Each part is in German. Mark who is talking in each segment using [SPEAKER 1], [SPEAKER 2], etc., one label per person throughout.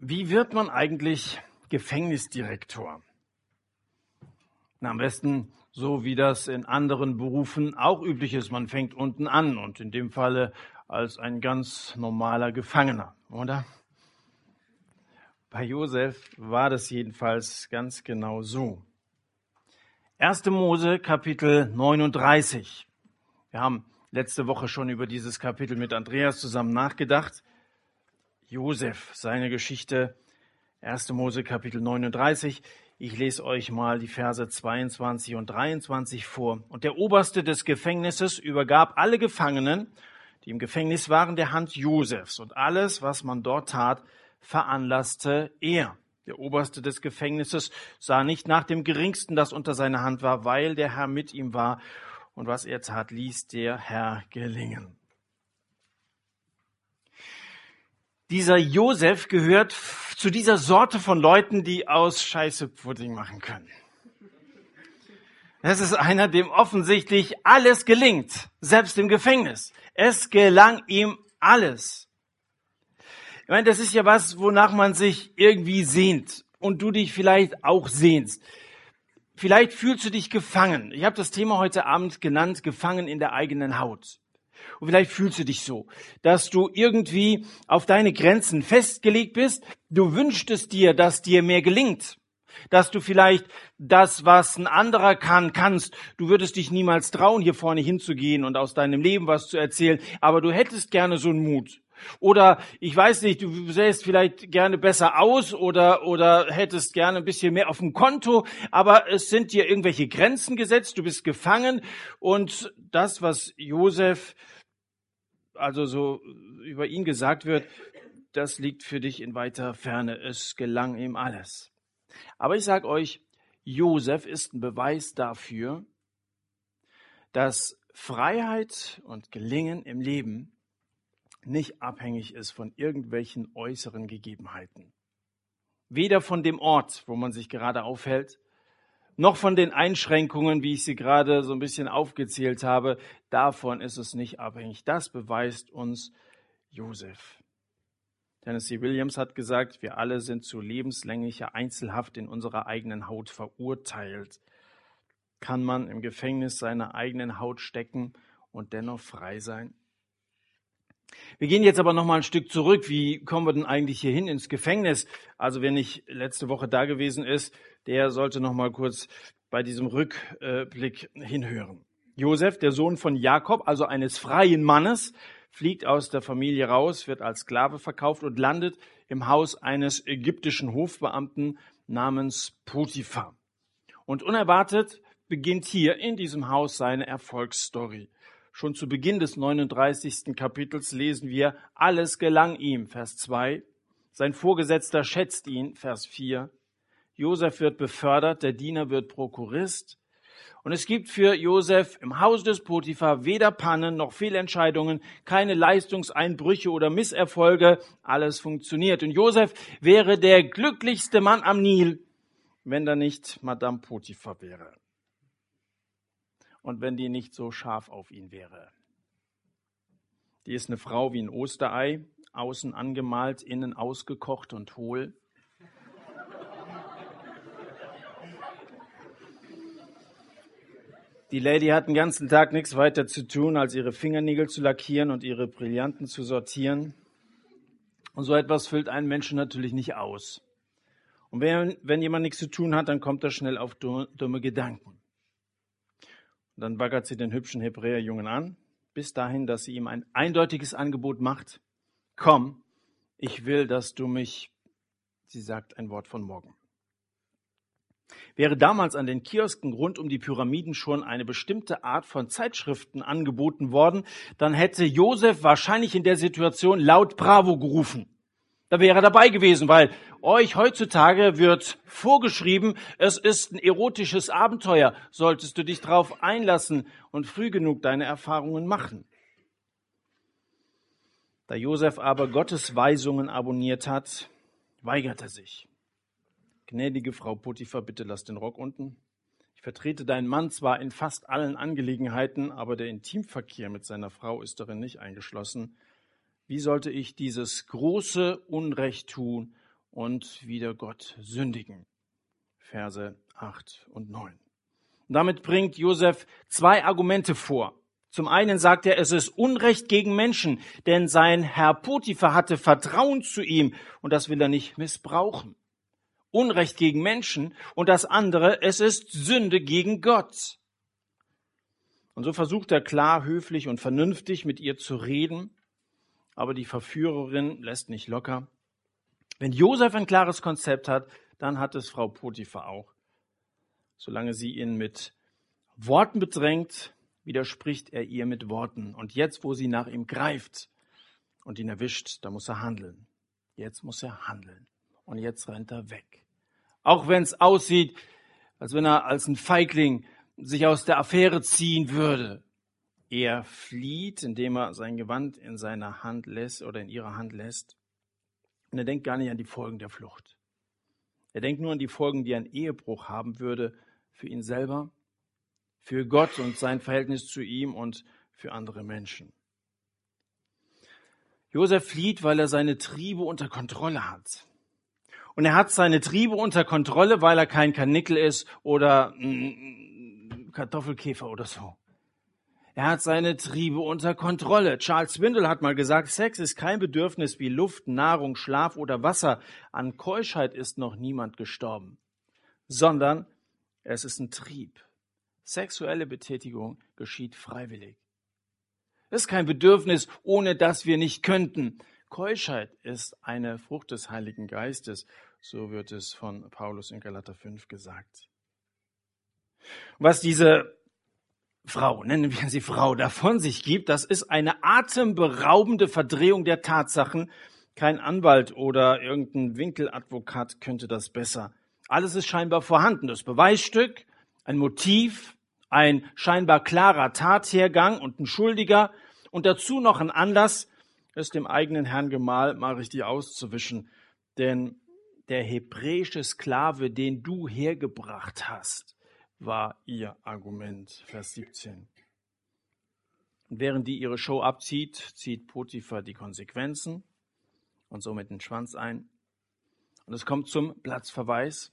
[SPEAKER 1] Wie wird man eigentlich Gefängnisdirektor? Na, am besten so, wie das in anderen Berufen auch üblich ist. Man fängt unten an und in dem Falle als ein ganz normaler Gefangener, oder? Bei Josef war das jedenfalls ganz genau so. 1. Mose Kapitel 39. Wir haben letzte Woche schon über dieses Kapitel mit Andreas zusammen nachgedacht. Josef, seine Geschichte, 1. Mose Kapitel 39. Ich lese euch mal die Verse 22 und 23 vor. Und der Oberste des Gefängnisses übergab alle Gefangenen, die im Gefängnis waren, der Hand Josefs. Und alles, was man dort tat, veranlasste er. Der Oberste des Gefängnisses sah nicht nach dem Geringsten, das unter seiner Hand war, weil der Herr mit ihm war. Und was er tat, ließ der Herr gelingen. Dieser Josef gehört zu dieser Sorte von Leuten, die aus Scheiße Pudding machen können. Das ist einer, dem offensichtlich alles gelingt, selbst im Gefängnis. Es gelang ihm alles. Ich meine, das ist ja was, wonach man sich irgendwie sehnt und du dich vielleicht auch sehnst. Vielleicht fühlst du dich gefangen. Ich habe das Thema heute Abend genannt, gefangen in der eigenen Haut. Und vielleicht fühlst du dich so, dass du irgendwie auf deine Grenzen festgelegt bist. Du wünschtest dir, dass dir mehr gelingt. Dass du vielleicht das, was ein anderer kann, kannst. Du würdest dich niemals trauen, hier vorne hinzugehen und aus deinem Leben was zu erzählen. Aber du hättest gerne so einen Mut. Oder ich weiß nicht, du sähst vielleicht gerne besser aus oder, oder hättest gerne ein bisschen mehr auf dem Konto, aber es sind dir irgendwelche Grenzen gesetzt, du bist gefangen und das, was Josef also so über ihn gesagt wird, das liegt für dich in weiter Ferne. Es gelang ihm alles. Aber ich sage euch, Josef ist ein Beweis dafür, dass Freiheit und Gelingen im Leben nicht abhängig ist von irgendwelchen äußeren Gegebenheiten. Weder von dem Ort, wo man sich gerade aufhält, noch von den Einschränkungen, wie ich sie gerade so ein bisschen aufgezählt habe, davon ist es nicht abhängig. Das beweist uns Josef. Tennessee Williams hat gesagt, wir alle sind zu lebenslänglicher Einzelhaft in unserer eigenen Haut verurteilt. Kann man im Gefängnis seiner eigenen Haut stecken und dennoch frei sein? Wir gehen jetzt aber noch mal ein Stück zurück. Wie kommen wir denn eigentlich hier hin ins Gefängnis? Also wer nicht letzte Woche da gewesen ist, der sollte noch mal kurz bei diesem Rückblick hinhören. Josef, der Sohn von Jakob, also eines freien Mannes, fliegt aus der Familie raus, wird als Sklave verkauft und landet im Haus eines ägyptischen Hofbeamten namens Potiphar. Und unerwartet beginnt hier in diesem Haus seine Erfolgsstory. Schon zu Beginn des 39. Kapitels lesen wir, alles gelang ihm, Vers 2. Sein Vorgesetzter schätzt ihn, Vers 4. Josef wird befördert, der Diener wird Prokurist. Und es gibt für Josef im Haus des Potiphar weder Pannen noch Fehlentscheidungen, keine Leistungseinbrüche oder Misserfolge. Alles funktioniert. Und Josef wäre der glücklichste Mann am Nil, wenn da nicht Madame Potiphar wäre und wenn die nicht so scharf auf ihn wäre. Die ist eine Frau wie ein Osterei, außen angemalt, innen ausgekocht und hohl. Die Lady hat den ganzen Tag nichts weiter zu tun, als ihre Fingernägel zu lackieren und ihre Brillanten zu sortieren. Und so etwas füllt einen Menschen natürlich nicht aus. Und wenn, wenn jemand nichts zu tun hat, dann kommt er schnell auf dumme Gedanken. Dann baggert sie den hübschen Hebräerjungen an, bis dahin, dass sie ihm ein eindeutiges Angebot macht. Komm, ich will, dass du mich, sie sagt ein Wort von morgen. Wäre damals an den Kiosken rund um die Pyramiden schon eine bestimmte Art von Zeitschriften angeboten worden, dann hätte Josef wahrscheinlich in der Situation laut Bravo gerufen da wäre er dabei gewesen, weil euch heutzutage wird vorgeschrieben, es ist ein erotisches Abenteuer, solltest du dich darauf einlassen und früh genug deine Erfahrungen machen. Da Josef aber Gottes Weisungen abonniert hat, weigert er sich. Gnädige Frau Potiphar, bitte lass den Rock unten. Ich vertrete deinen Mann zwar in fast allen Angelegenheiten, aber der Intimverkehr mit seiner Frau ist darin nicht eingeschlossen. Wie sollte ich dieses große Unrecht tun und wieder Gott sündigen. Verse 8 und 9. Und damit bringt Josef zwei Argumente vor. Zum einen sagt er, es ist Unrecht gegen Menschen, denn sein Herr Potiphar hatte Vertrauen zu ihm und das will er nicht missbrauchen. Unrecht gegen Menschen und das andere, es ist Sünde gegen Gott. Und so versucht er klar, höflich und vernünftig mit ihr zu reden, aber die Verführerin lässt nicht locker. Wenn Josef ein klares Konzept hat, dann hat es Frau Potiphar auch. Solange sie ihn mit Worten bedrängt, widerspricht er ihr mit Worten. Und jetzt, wo sie nach ihm greift und ihn erwischt, da muss er handeln. Jetzt muss er handeln. Und jetzt rennt er weg. Auch wenn es aussieht, als wenn er als ein Feigling sich aus der Affäre ziehen würde. Er flieht, indem er sein Gewand in seiner Hand lässt oder in ihrer Hand lässt. Und er denkt gar nicht an die Folgen der Flucht. Er denkt nur an die Folgen, die ein Ehebruch haben würde für ihn selber, für Gott und sein Verhältnis zu ihm und für andere Menschen. Josef flieht, weil er seine Triebe unter Kontrolle hat. Und er hat seine Triebe unter Kontrolle, weil er kein Kanickel ist oder Kartoffelkäfer oder so. Er hat seine Triebe unter Kontrolle. Charles Swindle hat mal gesagt, Sex ist kein Bedürfnis wie Luft, Nahrung, Schlaf oder Wasser. An Keuschheit ist noch niemand gestorben, sondern es ist ein Trieb. Sexuelle Betätigung geschieht freiwillig. Es ist kein Bedürfnis, ohne dass wir nicht könnten. Keuschheit ist eine Frucht des Heiligen Geistes. So wird es von Paulus in Galater 5 gesagt. Was diese Frau, nennen wir sie Frau, davon sich gibt, das ist eine atemberaubende Verdrehung der Tatsachen. Kein Anwalt oder irgendein Winkeladvokat könnte das besser. Alles ist scheinbar vorhanden. Das Beweisstück, ein Motiv, ein scheinbar klarer Tathergang und ein Schuldiger und dazu noch ein Anlass, es dem eigenen Herrn Gemahl mal richtig auszuwischen. Denn der hebräische Sklave, den du hergebracht hast, war ihr Argument. Vers 17. Und während die ihre Show abzieht, zieht Potiphar die Konsequenzen und somit den Schwanz ein. Und es kommt zum Platzverweis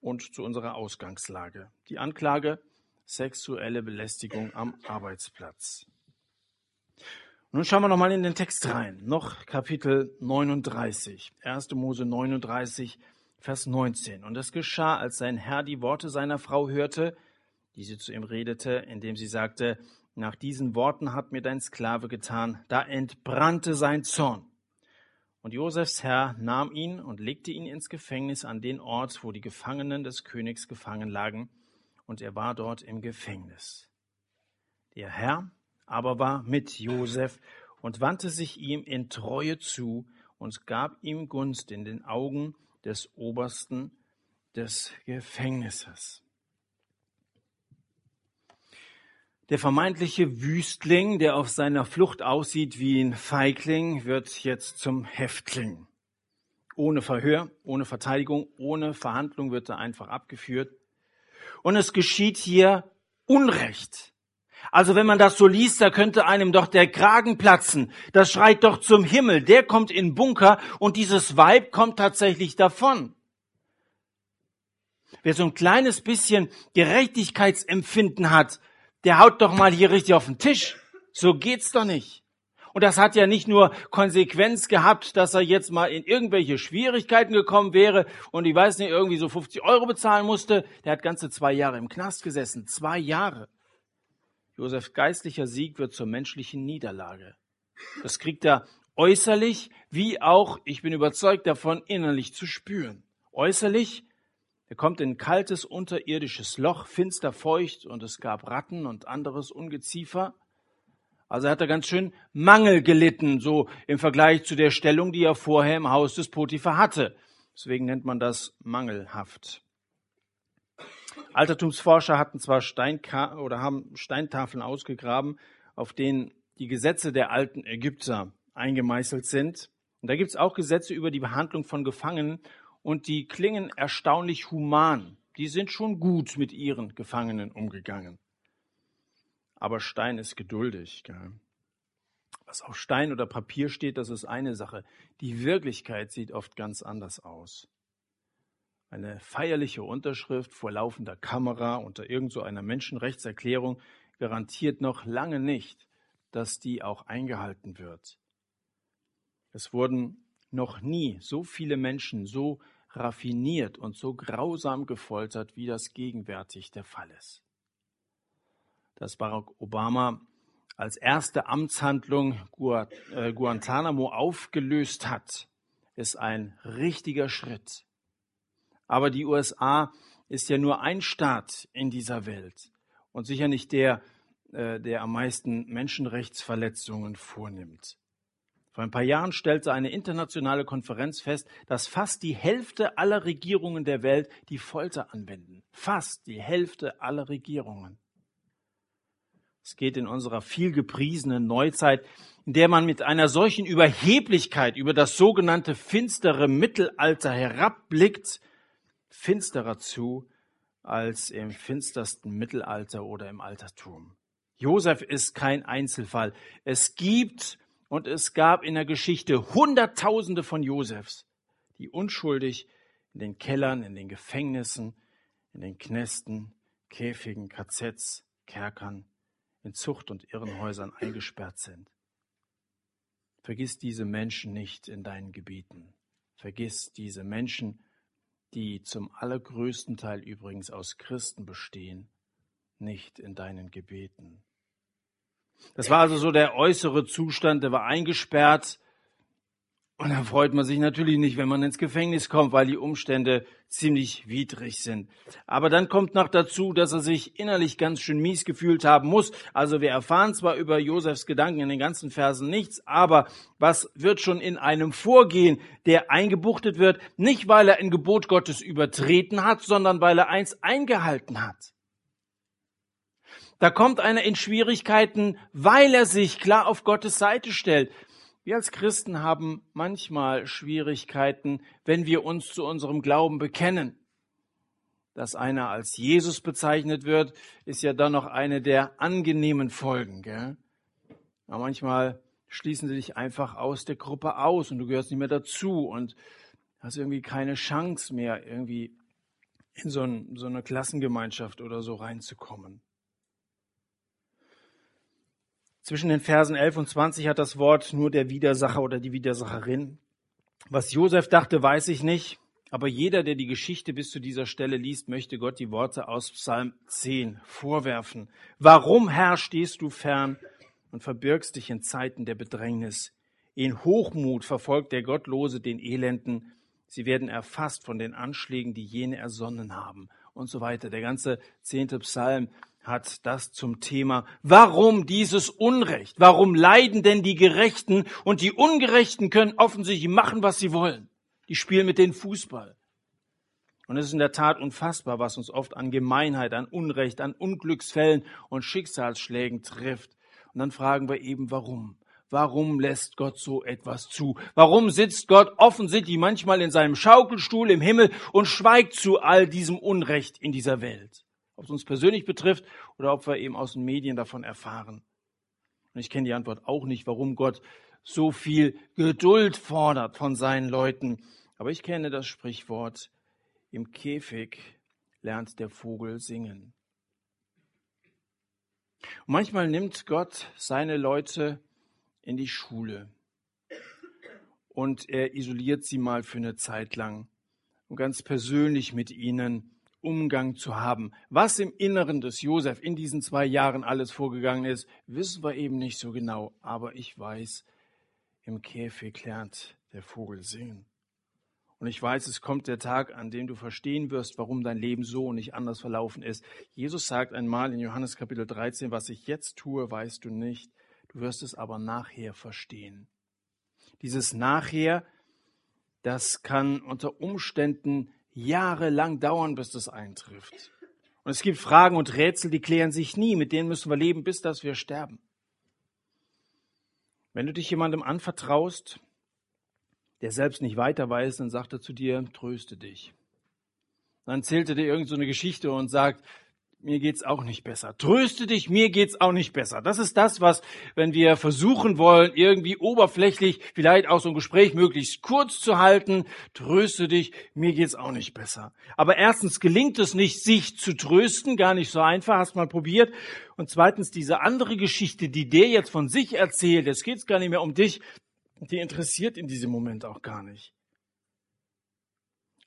[SPEAKER 1] und zu unserer Ausgangslage. Die Anklage sexuelle Belästigung am Arbeitsplatz. Nun schauen wir nochmal in den Text rein. Noch Kapitel 39. 1. Mose 39, Vers 19. Und es geschah, als sein Herr die Worte seiner Frau hörte, die sie zu ihm redete, indem sie sagte, nach diesen Worten hat mir dein Sklave getan, da entbrannte sein Zorn. Und Josefs Herr nahm ihn und legte ihn ins Gefängnis an den Ort, wo die Gefangenen des Königs gefangen lagen, und er war dort im Gefängnis. Der Herr aber war mit Josef und wandte sich ihm in Treue zu und gab ihm Gunst in den Augen des Obersten des Gefängnisses. Der vermeintliche Wüstling, der auf seiner Flucht aussieht wie ein Feigling, wird jetzt zum Häftling. Ohne Verhör, ohne Verteidigung, ohne Verhandlung wird er einfach abgeführt. Und es geschieht hier Unrecht. Also wenn man das so liest, da könnte einem doch der Kragen platzen. Das schreit doch zum Himmel. Der kommt in Bunker und dieses Weib kommt tatsächlich davon. Wer so ein kleines bisschen Gerechtigkeitsempfinden hat, der haut doch mal hier richtig auf den Tisch. So geht's doch nicht. Und das hat ja nicht nur Konsequenz gehabt, dass er jetzt mal in irgendwelche Schwierigkeiten gekommen wäre und ich weiß nicht, irgendwie so 50 Euro bezahlen musste. Der hat ganze zwei Jahre im Knast gesessen. Zwei Jahre. Josefs geistlicher Sieg wird zur menschlichen Niederlage. Das kriegt er äußerlich wie auch, ich bin überzeugt davon, innerlich zu spüren. Äußerlich, er kommt in ein kaltes unterirdisches Loch, finster feucht und es gab Ratten und anderes Ungeziefer. Also hat er ganz schön Mangel gelitten, so im Vergleich zu der Stellung, die er vorher im Haus des Potiphar hatte. Deswegen nennt man das mangelhaft. Altertumsforscher hatten zwar Steinka oder haben Steintafeln ausgegraben, auf denen die Gesetze der alten Ägypter eingemeißelt sind. Und da gibt es auch Gesetze über die Behandlung von Gefangenen und die klingen erstaunlich human. Die sind schon gut mit ihren Gefangenen umgegangen. Aber Stein ist geduldig. Gell? Was auf Stein oder Papier steht, das ist eine Sache. Die Wirklichkeit sieht oft ganz anders aus. Eine feierliche Unterschrift vor laufender Kamera unter irgendeiner so Menschenrechtserklärung garantiert noch lange nicht, dass die auch eingehalten wird. Es wurden noch nie so viele Menschen so raffiniert und so grausam gefoltert, wie das gegenwärtig der Fall ist. Dass Barack Obama als erste Amtshandlung äh, Guantanamo aufgelöst hat, ist ein richtiger Schritt. Aber die USA ist ja nur ein Staat in dieser Welt und sicher nicht der, äh, der am meisten Menschenrechtsverletzungen vornimmt. Vor ein paar Jahren stellte eine internationale Konferenz fest, dass fast die Hälfte aller Regierungen der Welt die Folter anwenden. Fast die Hälfte aller Regierungen. Es geht in unserer vielgepriesenen Neuzeit, in der man mit einer solchen Überheblichkeit über das sogenannte finstere Mittelalter herabblickt, finsterer zu als im finstersten Mittelalter oder im Altertum. Josef ist kein Einzelfall. Es gibt und es gab in der Geschichte Hunderttausende von Josefs, die unschuldig in den Kellern, in den Gefängnissen, in den Knästen, Käfigen, KZs, Kerkern, in Zucht- und Irrenhäusern eingesperrt sind. Vergiss diese Menschen nicht in deinen Gebieten. Vergiss diese Menschen, die zum allergrößten Teil übrigens aus Christen bestehen, nicht in deinen Gebeten. Das war also so der äußere Zustand, der war eingesperrt. Und da freut man sich natürlich nicht, wenn man ins Gefängnis kommt, weil die Umstände ziemlich widrig sind. Aber dann kommt noch dazu, dass er sich innerlich ganz schön mies gefühlt haben muss. Also wir erfahren zwar über Josefs Gedanken in den ganzen Versen nichts, aber was wird schon in einem vorgehen, der eingebuchtet wird, nicht weil er ein Gebot Gottes übertreten hat, sondern weil er eins eingehalten hat. Da kommt einer in Schwierigkeiten, weil er sich klar auf Gottes Seite stellt. Wir als Christen haben manchmal Schwierigkeiten, wenn wir uns zu unserem Glauben bekennen. Dass einer als Jesus bezeichnet wird, ist ja dann noch eine der angenehmen Folgen. Gell? Aber manchmal schließen sie dich einfach aus der Gruppe aus und du gehörst nicht mehr dazu und hast irgendwie keine Chance mehr, irgendwie in so, ein, so eine Klassengemeinschaft oder so reinzukommen. Zwischen den Versen 11 und 20 hat das Wort nur der Widersacher oder die Widersacherin. Was Josef dachte, weiß ich nicht. Aber jeder, der die Geschichte bis zu dieser Stelle liest, möchte Gott die Worte aus Psalm 10 vorwerfen. Warum, Herr, stehst du fern und verbirgst dich in Zeiten der Bedrängnis? In Hochmut verfolgt der Gottlose den Elenden. Sie werden erfasst von den Anschlägen, die jene ersonnen haben und so weiter. Der ganze zehnte Psalm hat das zum Thema. Warum dieses Unrecht? Warum leiden denn die Gerechten und die Ungerechten können offensichtlich machen, was sie wollen? Die spielen mit den Fußball. Und es ist in der Tat unfassbar, was uns oft an Gemeinheit, an Unrecht, an Unglücksfällen und Schicksalsschlägen trifft. Und dann fragen wir eben, warum? Warum lässt Gott so etwas zu? Warum sitzt Gott offensichtlich manchmal in seinem Schaukelstuhl im Himmel und schweigt zu all diesem Unrecht in dieser Welt? Ob es uns persönlich betrifft oder ob wir eben aus den Medien davon erfahren. Und ich kenne die Antwort auch nicht, warum Gott so viel Geduld fordert von seinen Leuten. Aber ich kenne das Sprichwort, im Käfig lernt der Vogel singen. Und manchmal nimmt Gott seine Leute in die Schule und er isoliert sie mal für eine Zeit lang und ganz persönlich mit ihnen Umgang zu haben. Was im Inneren des Josef in diesen zwei Jahren alles vorgegangen ist, wissen wir eben nicht so genau. Aber ich weiß, im Käfig lernt der Vogel singen. Und ich weiß, es kommt der Tag, an dem du verstehen wirst, warum dein Leben so und nicht anders verlaufen ist. Jesus sagt einmal in Johannes Kapitel 13, was ich jetzt tue, weißt du nicht. Du wirst es aber nachher verstehen. Dieses nachher, das kann unter Umständen jahrelang dauern, bis das eintrifft. Und es gibt Fragen und Rätsel, die klären sich nie. Mit denen müssen wir leben, bis dass wir sterben. Wenn du dich jemandem anvertraust, der selbst nicht weiter weiß, dann sagt er zu dir, tröste dich. Dann erzählt er dir irgendeine so Geschichte und sagt, mir geht's auch nicht besser. Tröste dich, mir geht's auch nicht besser. Das ist das, was, wenn wir versuchen wollen, irgendwie oberflächlich vielleicht auch so ein Gespräch möglichst kurz zu halten, tröste dich, mir geht's auch nicht besser. Aber erstens gelingt es nicht, sich zu trösten, gar nicht so einfach, hast mal probiert. Und zweitens diese andere Geschichte, die der jetzt von sich erzählt, jetzt geht's gar nicht mehr um dich, die interessiert in diesem Moment auch gar nicht.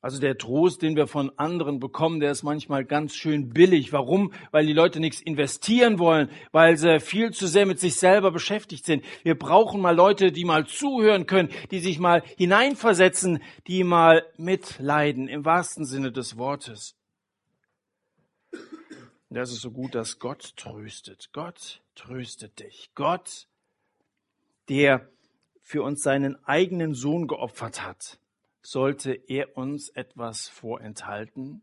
[SPEAKER 1] Also der Trost, den wir von anderen bekommen, der ist manchmal ganz schön billig. Warum? Weil die Leute nichts investieren wollen, weil sie viel zu sehr mit sich selber beschäftigt sind. Wir brauchen mal Leute, die mal zuhören können, die sich mal hineinversetzen, die mal mitleiden, im wahrsten Sinne des Wortes. Das ist so gut, dass Gott tröstet. Gott tröstet dich. Gott, der für uns seinen eigenen Sohn geopfert hat sollte er uns etwas vorenthalten?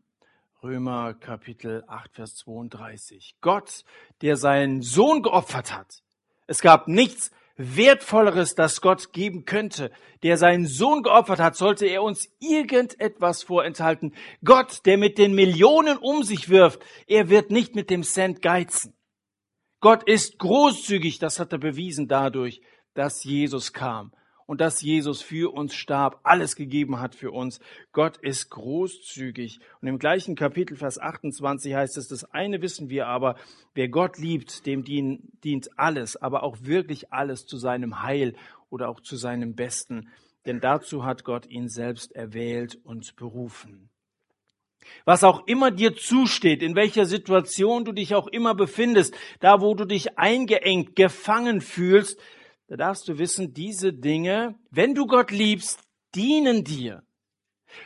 [SPEAKER 1] Römer Kapitel 8, Vers 32. Gott, der seinen Sohn geopfert hat. Es gab nichts Wertvolleres, das Gott geben könnte. Der seinen Sohn geopfert hat, sollte er uns irgendetwas vorenthalten. Gott, der mit den Millionen um sich wirft, er wird nicht mit dem Cent geizen. Gott ist großzügig, das hat er bewiesen dadurch, dass Jesus kam und dass Jesus für uns starb, alles gegeben hat für uns. Gott ist großzügig. Und im gleichen Kapitel, Vers 28 heißt es, das eine wissen wir aber, wer Gott liebt, dem dient alles, aber auch wirklich alles zu seinem Heil oder auch zu seinem Besten. Denn dazu hat Gott ihn selbst erwählt und berufen. Was auch immer dir zusteht, in welcher Situation du dich auch immer befindest, da wo du dich eingeengt, gefangen fühlst, da darfst du wissen, diese Dinge, wenn du Gott liebst, dienen dir.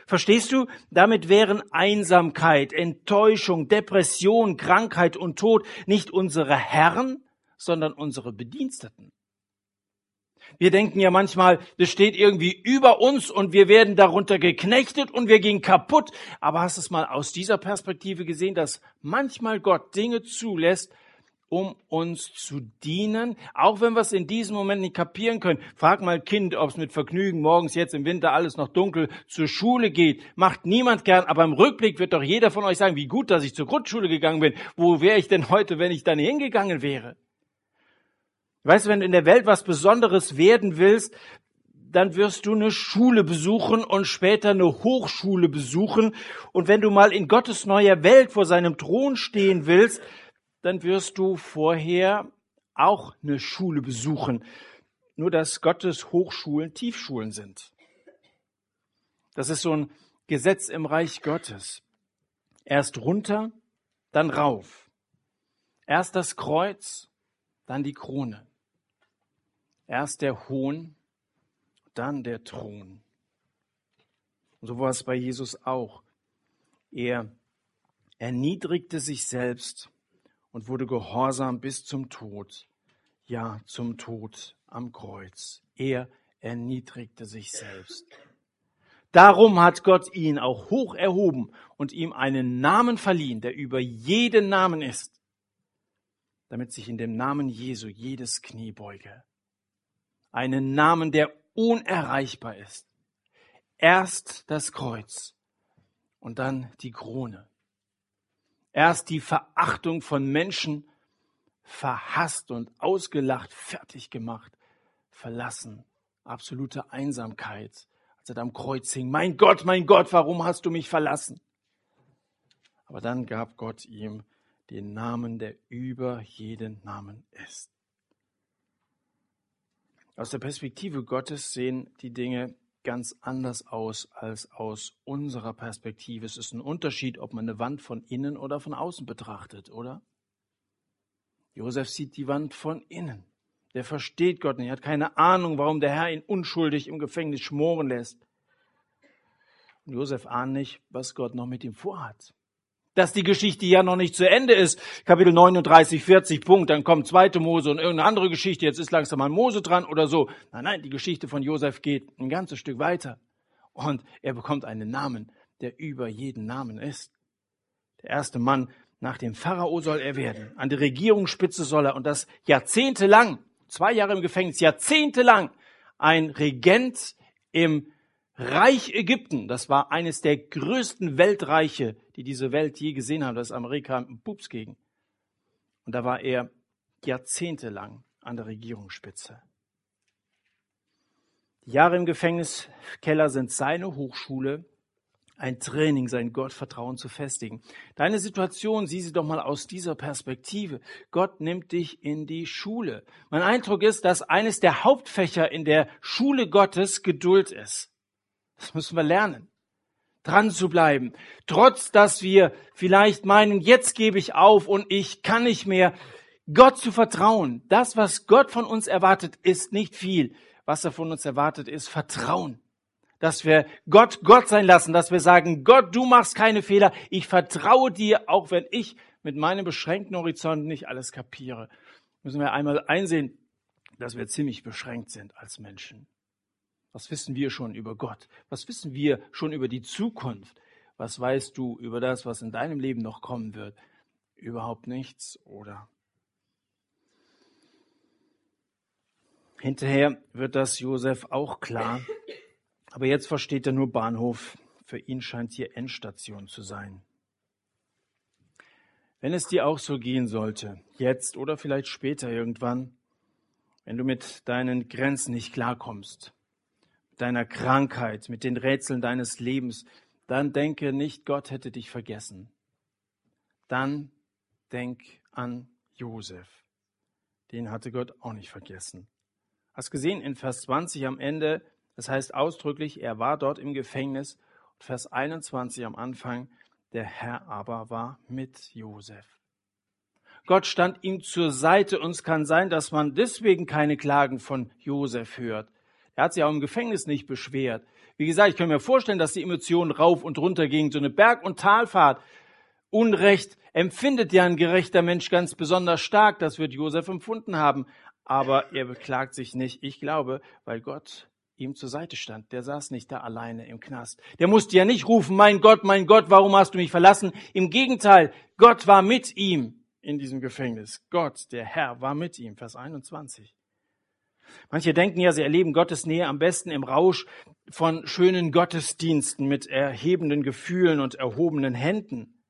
[SPEAKER 1] Verstehst du? Damit wären Einsamkeit, Enttäuschung, Depression, Krankheit und Tod nicht unsere Herren, sondern unsere Bediensteten. Wir denken ja manchmal, das steht irgendwie über uns und wir werden darunter geknechtet und wir gehen kaputt. Aber hast du es mal aus dieser Perspektive gesehen, dass manchmal Gott Dinge zulässt, um uns zu dienen, auch wenn wir es in diesem Moment nicht kapieren können. Frag mal Kind, ob es mit Vergnügen morgens jetzt im Winter alles noch dunkel zur Schule geht. Macht niemand gern, aber im Rückblick wird doch jeder von euch sagen, wie gut, dass ich zur Grundschule gegangen bin. Wo wäre ich denn heute, wenn ich dann hingegangen wäre? Weißt du, wenn du in der Welt was Besonderes werden willst, dann wirst du eine Schule besuchen und später eine Hochschule besuchen. Und wenn du mal in Gottes neuer Welt vor seinem Thron stehen willst, dann wirst du vorher auch eine Schule besuchen. Nur dass Gottes Hochschulen Tiefschulen sind. Das ist so ein Gesetz im Reich Gottes. Erst runter, dann rauf. Erst das Kreuz, dann die Krone. Erst der Hohn, dann der Thron. Und so war es bei Jesus auch. Er erniedrigte sich selbst und wurde gehorsam bis zum Tod, ja zum Tod am Kreuz. Er erniedrigte sich selbst. Darum hat Gott ihn auch hoch erhoben und ihm einen Namen verliehen, der über jeden Namen ist, damit sich in dem Namen Jesu jedes Knie beuge. Einen Namen, der unerreichbar ist. Erst das Kreuz und dann die Krone. Erst die Verachtung von Menschen verhasst und ausgelacht, fertig gemacht, verlassen, absolute Einsamkeit, als er da am Kreuz hing. Mein Gott, mein Gott, warum hast du mich verlassen? Aber dann gab Gott ihm den Namen, der über jeden Namen ist. Aus der Perspektive Gottes sehen die Dinge ganz anders aus als aus unserer Perspektive. Es ist ein Unterschied, ob man eine Wand von innen oder von außen betrachtet, oder? Josef sieht die Wand von innen. Der versteht Gott nicht, er hat keine Ahnung, warum der Herr ihn unschuldig im Gefängnis schmoren lässt. Und Josef ahnt nicht, was Gott noch mit ihm vorhat dass die Geschichte ja noch nicht zu Ende ist. Kapitel 39, 40 Punkt, dann kommt zweite Mose und irgendeine andere Geschichte, jetzt ist langsam mal Mose dran oder so. Nein, nein, die Geschichte von Josef geht ein ganzes Stück weiter. Und er bekommt einen Namen, der über jeden Namen ist. Der erste Mann nach dem Pharao soll er werden. An der Regierungsspitze soll er und das jahrzehntelang, zwei Jahre im Gefängnis, jahrzehntelang ein Regent im Reich Ägypten, das war eines der größten Weltreiche, die diese Welt je gesehen hat, das ist Amerika ein Pups gegen. Und da war er jahrzehntelang an der Regierungsspitze. Die Jahre im Gefängniskeller sind seine Hochschule, ein Training, sein Gottvertrauen zu festigen. Deine Situation, sieh sie doch mal aus dieser Perspektive. Gott nimmt dich in die Schule. Mein Eindruck ist, dass eines der Hauptfächer in der Schule Gottes Geduld ist. Das müssen wir lernen. Dran zu bleiben. Trotz, dass wir vielleicht meinen, jetzt gebe ich auf und ich kann nicht mehr. Gott zu vertrauen. Das, was Gott von uns erwartet, ist nicht viel. Was er von uns erwartet, ist Vertrauen dass wir Gott Gott sein lassen, dass wir sagen, Gott, du machst keine Fehler, ich vertraue dir, auch wenn ich mit meinem beschränkten Horizont nicht alles kapiere. Müssen wir einmal einsehen, dass wir ziemlich beschränkt sind als Menschen. Was wissen wir schon über Gott? Was wissen wir schon über die Zukunft? Was weißt du über das, was in deinem Leben noch kommen wird? Überhaupt nichts, oder? Hinterher wird das Josef auch klar. Aber jetzt versteht er nur Bahnhof. Für ihn scheint hier Endstation zu sein. Wenn es dir auch so gehen sollte, jetzt oder vielleicht später irgendwann, wenn du mit deinen Grenzen nicht klarkommst, deiner Krankheit, mit den Rätseln deines Lebens, dann denke nicht, Gott hätte dich vergessen. Dann denk an Josef. Den hatte Gott auch nicht vergessen. Hast gesehen in Vers 20 am Ende, das heißt ausdrücklich, er war dort im Gefängnis. Vers 21 am Anfang, der Herr aber war mit Josef. Gott stand ihm zur Seite und es kann sein, dass man deswegen keine Klagen von Josef hört. Er hat sich auch im Gefängnis nicht beschwert. Wie gesagt, ich kann mir vorstellen, dass die Emotionen rauf und runter gingen, so eine Berg- und Talfahrt. Unrecht empfindet ja ein gerechter Mensch ganz besonders stark. Das wird Josef empfunden haben. Aber er beklagt sich nicht. Ich glaube, weil Gott ihm zur Seite stand. Der saß nicht da alleine im Knast. Der musste ja nicht rufen, mein Gott, mein Gott, warum hast du mich verlassen? Im Gegenteil, Gott war mit ihm in diesem Gefängnis. Gott, der Herr, war mit ihm. Vers 21. Manche denken ja, sie erleben Gottes Nähe am besten im Rausch von schönen Gottesdiensten mit erhebenden Gefühlen und erhobenen Händen.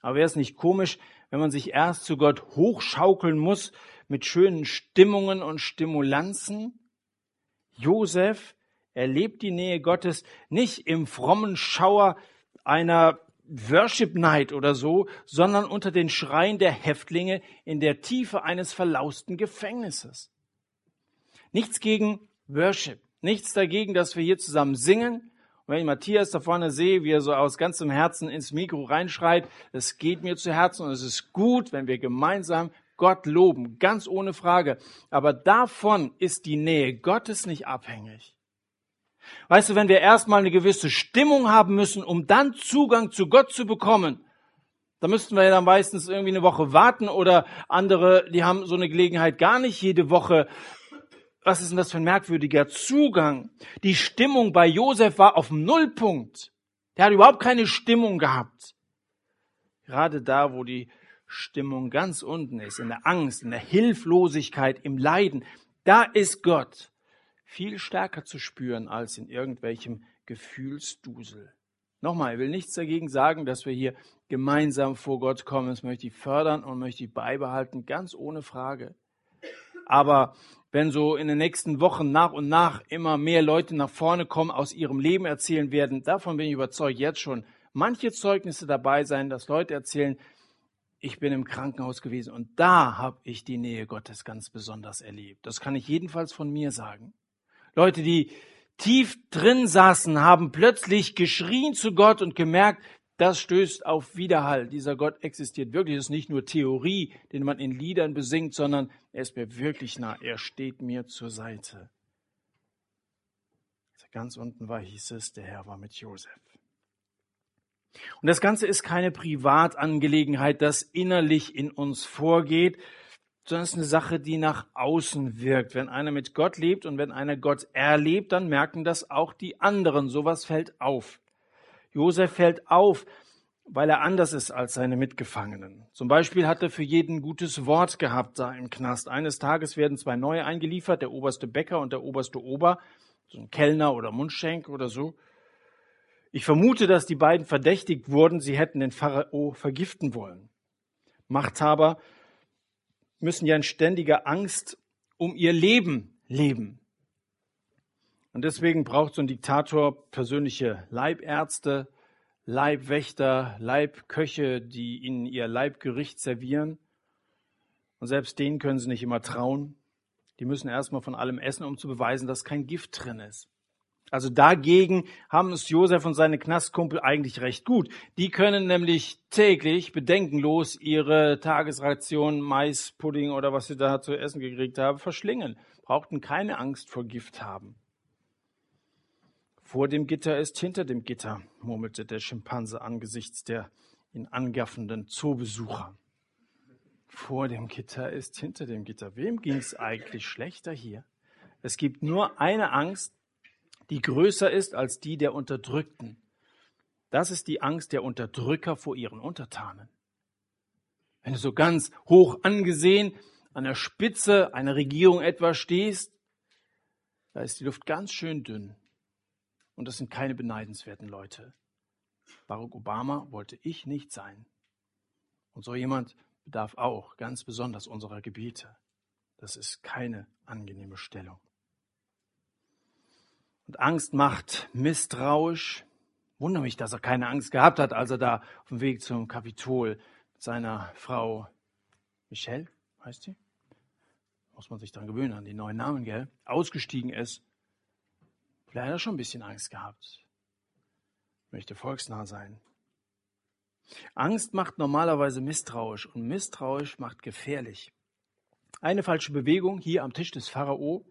[SPEAKER 1] Aber wäre es nicht komisch, wenn man sich erst zu Gott hochschaukeln muss mit schönen Stimmungen und Stimulanzen? Josef erlebt die Nähe Gottes nicht im frommen Schauer einer Worship Night oder so, sondern unter den Schreien der Häftlinge in der Tiefe eines verlausten Gefängnisses. Nichts gegen Worship, nichts dagegen, dass wir hier zusammen singen. Und wenn ich Matthias da vorne sehe, wie er so aus ganzem Herzen ins Mikro reinschreit, es geht mir zu Herzen und es ist gut, wenn wir gemeinsam Gott loben, ganz ohne Frage. Aber davon ist die Nähe Gottes nicht abhängig. Weißt du, wenn wir erstmal eine gewisse Stimmung haben müssen, um dann Zugang zu Gott zu bekommen, da müssten wir ja dann meistens irgendwie eine Woche warten oder andere, die haben so eine Gelegenheit gar nicht jede Woche. Was ist denn das für ein merkwürdiger Zugang? Die Stimmung bei Josef war auf dem Nullpunkt. Der hat überhaupt keine Stimmung gehabt. Gerade da, wo die Stimmung ganz unten ist, in der Angst, in der Hilflosigkeit, im Leiden, da ist Gott viel stärker zu spüren als in irgendwelchem Gefühlsdusel. Nochmal, ich will nichts dagegen sagen, dass wir hier gemeinsam vor Gott kommen. Das möchte ich fördern und möchte ich beibehalten, ganz ohne Frage. Aber wenn so in den nächsten Wochen nach und nach immer mehr Leute nach vorne kommen, aus ihrem Leben erzählen werden, davon bin ich überzeugt, jetzt schon manche Zeugnisse dabei sein, dass Leute erzählen, ich bin im Krankenhaus gewesen und da habe ich die Nähe Gottes ganz besonders erlebt. Das kann ich jedenfalls von mir sagen. Leute, die tief drin saßen, haben plötzlich geschrien zu Gott und gemerkt, das stößt auf Widerhall. Dieser Gott existiert wirklich. Es ist nicht nur Theorie, den man in Liedern besingt, sondern er ist mir wirklich nah. Er steht mir zur Seite. Ganz unten war, hieß es, der Herr war mit Josef. Und das Ganze ist keine Privatangelegenheit, das innerlich in uns vorgeht, sondern es ist eine Sache, die nach außen wirkt. Wenn einer mit Gott lebt und wenn einer Gott erlebt, dann merken das auch die anderen. Sowas fällt auf. Josef fällt auf, weil er anders ist als seine Mitgefangenen. Zum Beispiel hat er für jeden gutes Wort gehabt da im Knast. Eines Tages werden zwei neue eingeliefert, der oberste Bäcker und der oberste Ober. so ein Kellner oder Mundschenk oder so. Ich vermute, dass die beiden verdächtigt wurden, sie hätten den Pharao vergiften wollen. Machthaber müssen ja in ständiger Angst um ihr Leben leben. Und deswegen braucht so ein Diktator persönliche Leibärzte, Leibwächter, Leibköche, die ihnen ihr Leibgericht servieren. Und selbst denen können sie nicht immer trauen. Die müssen erstmal von allem essen, um zu beweisen, dass kein Gift drin ist. Also dagegen haben es Josef und seine Knastkumpel eigentlich recht gut. Die können nämlich täglich bedenkenlos ihre Tagesration, Mais, Pudding oder was sie da zu essen gekriegt haben, verschlingen. Brauchten keine Angst vor Gift haben. Vor dem Gitter ist hinter dem Gitter, murmelte der Schimpanse angesichts der ihn angaffenden Zoobesucher. Vor dem Gitter ist hinter dem Gitter. Wem ging es eigentlich schlechter hier? Es gibt nur eine Angst, die größer ist als die der Unterdrückten. Das ist die Angst der Unterdrücker vor ihren Untertanen. Wenn du so ganz hoch angesehen an der Spitze einer Regierung etwa stehst, da ist die Luft ganz schön dünn. Und das sind keine beneidenswerten Leute. Barack Obama wollte ich nicht sein. Und so jemand bedarf auch ganz besonders unserer Gebete. Das ist keine angenehme Stellung. Und Angst macht misstrauisch. Wundere mich, dass er keine Angst gehabt hat, als er da auf dem Weg zum Kapitol mit seiner Frau Michelle, heißt sie? Muss man sich daran gewöhnen, an die neuen Namen, gell? Ausgestiegen ist. Vielleicht hat er schon ein bisschen Angst gehabt. Möchte volksnah sein. Angst macht normalerweise misstrauisch und misstrauisch macht gefährlich. Eine falsche Bewegung hier am Tisch des Pharao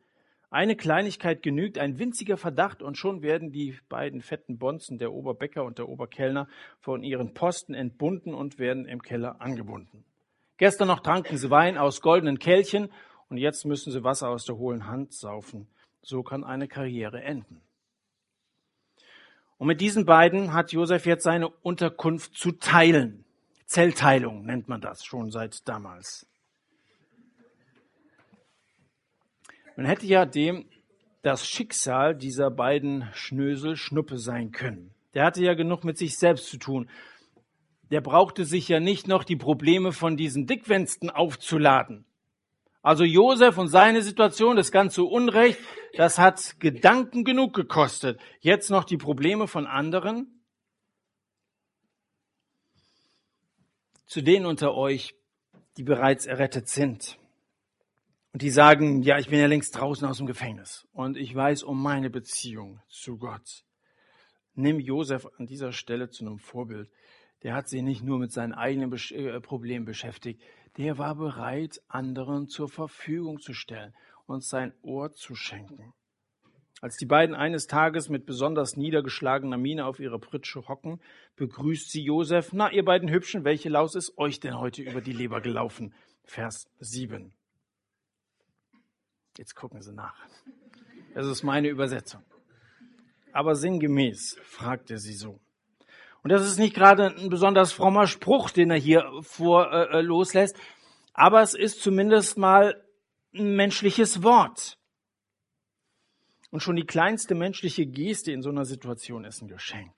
[SPEAKER 1] eine Kleinigkeit genügt, ein winziger Verdacht und schon werden die beiden fetten Bonzen, der Oberbäcker und der Oberkellner, von ihren Posten entbunden und werden im Keller angebunden. Gestern noch tranken sie Wein aus goldenen Kelchen und jetzt müssen sie Wasser aus der hohlen Hand saufen. So kann eine Karriere enden. Und mit diesen beiden hat Josef jetzt seine Unterkunft zu teilen. Zellteilung nennt man das schon seit damals. Man hätte ja dem das Schicksal dieser beiden Schnösel Schnuppe sein können. Der hatte ja genug mit sich selbst zu tun. Der brauchte sich ja nicht noch die Probleme von diesen Dickwänsten aufzuladen. Also Josef und seine Situation, das ganze Unrecht, das hat Gedanken genug gekostet. Jetzt noch die Probleme von anderen. Zu denen unter euch, die bereits errettet sind. Und die sagen, ja, ich bin ja längst draußen aus dem Gefängnis und ich weiß um meine Beziehung zu Gott. Nimm Josef an dieser Stelle zu einem Vorbild. Der hat sich nicht nur mit seinen eigenen äh, Problemen beschäftigt, der war bereit, anderen zur Verfügung zu stellen und sein Ohr zu schenken. Als die beiden eines Tages mit besonders niedergeschlagener Miene auf ihrer Pritsche hocken, begrüßt sie Josef. Na, ihr beiden Hübschen, welche Laus ist euch denn heute über die Leber gelaufen? Vers 7. Jetzt gucken Sie nach. Das ist meine Übersetzung. Aber sinngemäß fragt er sie so. Und das ist nicht gerade ein besonders frommer Spruch, den er hier vor äh, äh, loslässt, aber es ist zumindest mal ein menschliches Wort. Und schon die kleinste menschliche Geste in so einer Situation ist ein Geschenk.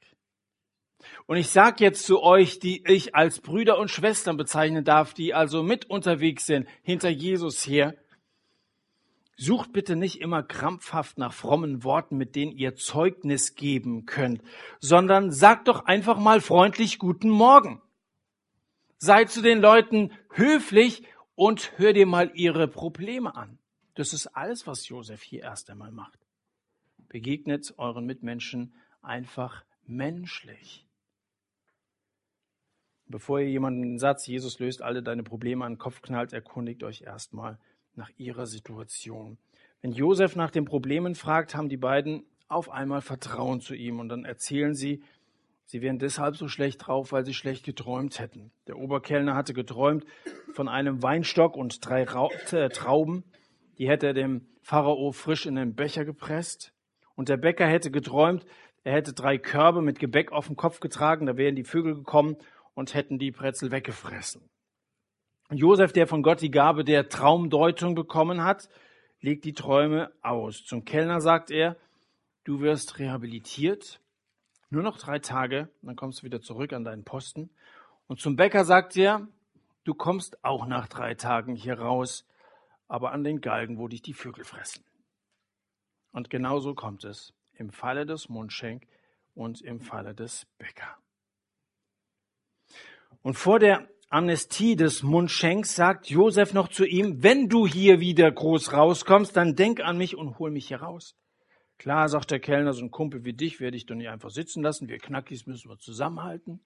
[SPEAKER 1] Und ich sage jetzt zu euch, die ich als Brüder und Schwestern bezeichnen darf, die also mit unterwegs sind, hinter Jesus her, Sucht bitte nicht immer krampfhaft nach frommen Worten, mit denen ihr Zeugnis geben könnt, sondern sagt doch einfach mal freundlich guten Morgen. Seid zu den Leuten höflich und hör dir mal ihre Probleme an. Das ist alles, was Josef hier erst einmal macht. Begegnet euren Mitmenschen einfach menschlich. Bevor ihr jemanden den Satz, Jesus löst alle deine Probleme an den Kopf knallt, erkundigt euch erstmal nach ihrer Situation. Wenn Josef nach den Problemen fragt, haben die beiden auf einmal Vertrauen zu ihm und dann erzählen sie, sie wären deshalb so schlecht drauf, weil sie schlecht geträumt hätten. Der Oberkellner hatte geträumt von einem Weinstock und drei äh, Trauben, die hätte er dem Pharao frisch in den Becher gepresst. Und der Bäcker hätte geträumt, er hätte drei Körbe mit Gebäck auf dem Kopf getragen, da wären die Vögel gekommen und hätten die Brezel weggefressen. Josef, der von Gott die Gabe der Traumdeutung bekommen hat, legt die Träume aus. Zum Kellner sagt er, du wirst rehabilitiert, nur noch drei Tage, dann kommst du wieder zurück an deinen Posten. Und zum Bäcker sagt er, du kommst auch nach drei Tagen hier raus, aber an den Galgen, wo dich die Vögel fressen. Und genauso kommt es im Falle des Mundschenk und im Falle des Bäcker. Und vor der Amnestie des Mundschenks sagt Josef noch zu ihm, wenn du hier wieder groß rauskommst, dann denk an mich und hol mich hier raus. Klar, sagt der Kellner, so ein Kumpel wie dich werde ich doch nicht einfach sitzen lassen. Wir Knackis müssen wir zusammenhalten.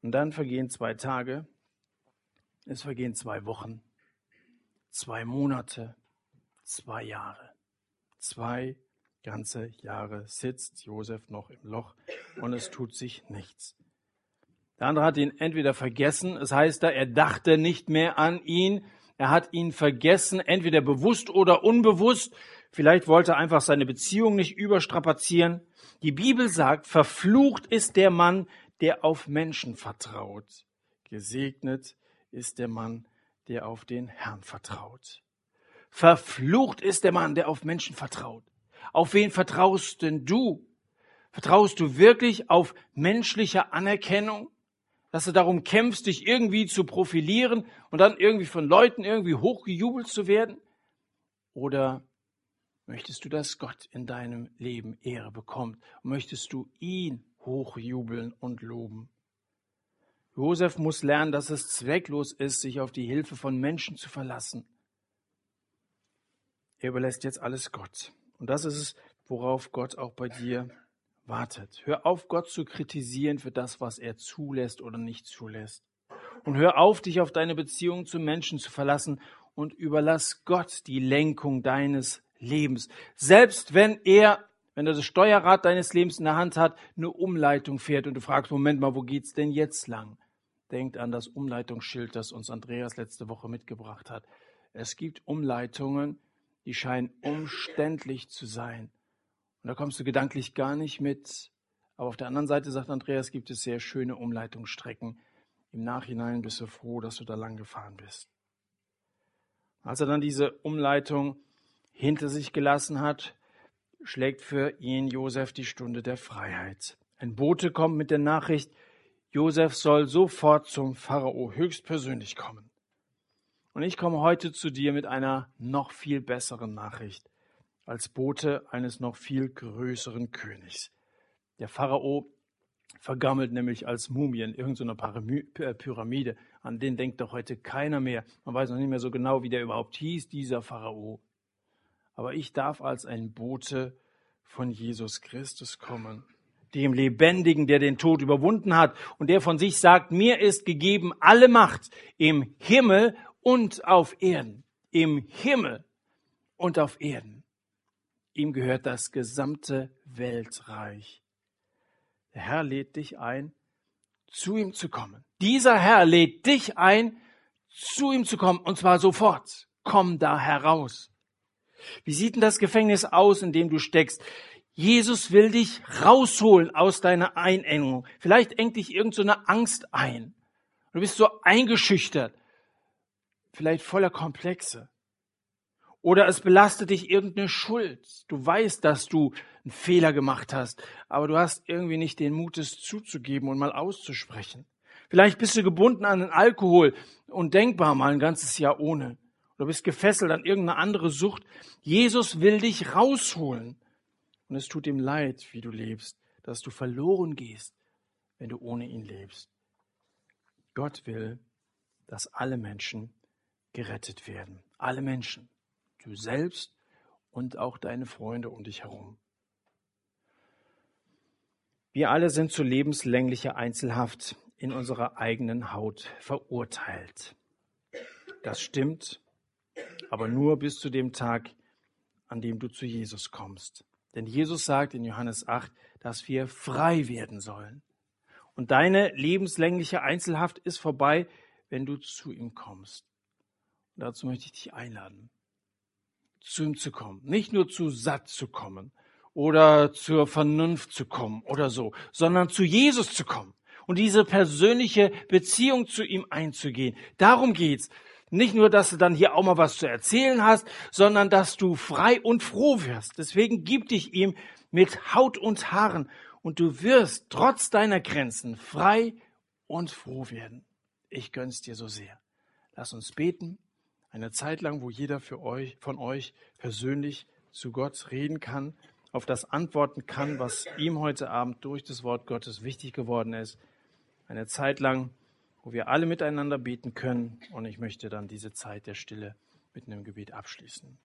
[SPEAKER 1] Und dann vergehen zwei Tage, es vergehen zwei Wochen, zwei Monate, zwei Jahre. Zwei ganze Jahre sitzt Josef noch im Loch und es tut sich nichts. Der andere hat ihn entweder vergessen, es heißt da, er dachte nicht mehr an ihn, er hat ihn vergessen, entweder bewusst oder unbewusst. Vielleicht wollte er einfach seine Beziehung nicht überstrapazieren. Die Bibel sagt, verflucht ist der Mann, der auf Menschen vertraut. Gesegnet ist der Mann, der auf den Herrn vertraut. Verflucht ist der Mann, der auf Menschen vertraut. Auf wen vertraust denn du? Vertraust du wirklich auf menschliche Anerkennung? Dass du darum kämpfst, dich irgendwie zu profilieren und dann irgendwie von Leuten irgendwie hochgejubelt zu werden? Oder möchtest du, dass Gott in deinem Leben Ehre bekommt? Und möchtest du ihn hochjubeln und loben? Josef muss lernen, dass es zwecklos ist, sich auf die Hilfe von Menschen zu verlassen. Er überlässt jetzt alles Gott. Und das ist es, worauf Gott auch bei dir wartet. Hör auf, Gott zu kritisieren für das, was er zulässt oder nicht zulässt. Und hör auf, dich auf deine Beziehung zu Menschen zu verlassen und überlass Gott die Lenkung deines Lebens. Selbst wenn er, wenn er das Steuerrad deines Lebens in der Hand hat, eine Umleitung fährt und du fragst, Moment mal, wo geht's denn jetzt lang? Denkt an das Umleitungsschild, das uns Andreas letzte Woche mitgebracht hat. Es gibt Umleitungen, die scheinen umständlich zu sein. Und da kommst du gedanklich gar nicht mit. Aber auf der anderen Seite, sagt Andreas, gibt es sehr schöne Umleitungsstrecken. Im Nachhinein bist du froh, dass du da lang gefahren bist. Als er dann diese Umleitung hinter sich gelassen hat, schlägt für ihn Josef die Stunde der Freiheit. Ein Bote kommt mit der Nachricht, Josef soll sofort zum Pharao höchstpersönlich kommen. Und ich komme heute zu dir mit einer noch viel besseren Nachricht als Bote eines noch viel größeren Königs. Der Pharao vergammelt nämlich als Mumie in irgendeiner äh, Pyramide. An den denkt doch heute keiner mehr. Man weiß noch nicht mehr so genau, wie der überhaupt hieß, dieser Pharao. Aber ich darf als ein Bote von Jesus Christus kommen, dem Lebendigen, der den Tod überwunden hat und der von sich sagt, mir ist gegeben alle Macht im Himmel und auf Erden, im Himmel und auf Erden. Ihm gehört das gesamte Weltreich. Der Herr lädt dich ein, zu ihm zu kommen. Dieser Herr lädt dich ein, zu ihm zu kommen, und zwar sofort. Komm da heraus. Wie sieht denn das Gefängnis aus, in dem du steckst? Jesus will dich rausholen aus deiner Einengung. Vielleicht engt dich irgendeine so Angst ein. Du bist so eingeschüchtert vielleicht voller Komplexe. Oder es belastet dich irgendeine Schuld. Du weißt, dass du einen Fehler gemacht hast, aber du hast irgendwie nicht den Mut, es zuzugeben und mal auszusprechen. Vielleicht bist du gebunden an den Alkohol und denkbar mal ein ganzes Jahr ohne. Oder bist gefesselt an irgendeine andere Sucht. Jesus will dich rausholen. Und es tut ihm leid, wie du lebst, dass du verloren gehst, wenn du ohne ihn lebst. Gott will, dass alle Menschen gerettet werden. Alle Menschen. Du selbst und auch deine Freunde um dich herum. Wir alle sind zu lebenslänglicher Einzelhaft in unserer eigenen Haut verurteilt. Das stimmt, aber nur bis zu dem Tag, an dem du zu Jesus kommst. Denn Jesus sagt in Johannes 8, dass wir frei werden sollen. Und deine lebenslängliche Einzelhaft ist vorbei, wenn du zu ihm kommst. Und dazu möchte ich dich einladen, zu ihm zu kommen. Nicht nur zu satt zu kommen oder zur Vernunft zu kommen oder so, sondern zu Jesus zu kommen und diese persönliche Beziehung zu ihm einzugehen. Darum geht's. Nicht nur, dass du dann hier auch mal was zu erzählen hast, sondern dass du frei und froh wirst. Deswegen gib dich ihm mit Haut und Haaren und du wirst trotz deiner Grenzen frei und froh werden. Ich gönn's dir so sehr. Lass uns beten. Eine Zeit lang, wo jeder für euch, von euch persönlich zu Gott reden kann, auf das antworten kann, was ihm heute Abend durch das Wort Gottes wichtig geworden ist. Eine Zeit lang, wo wir alle miteinander beten können. Und ich möchte dann diese Zeit der Stille mit einem Gebet abschließen.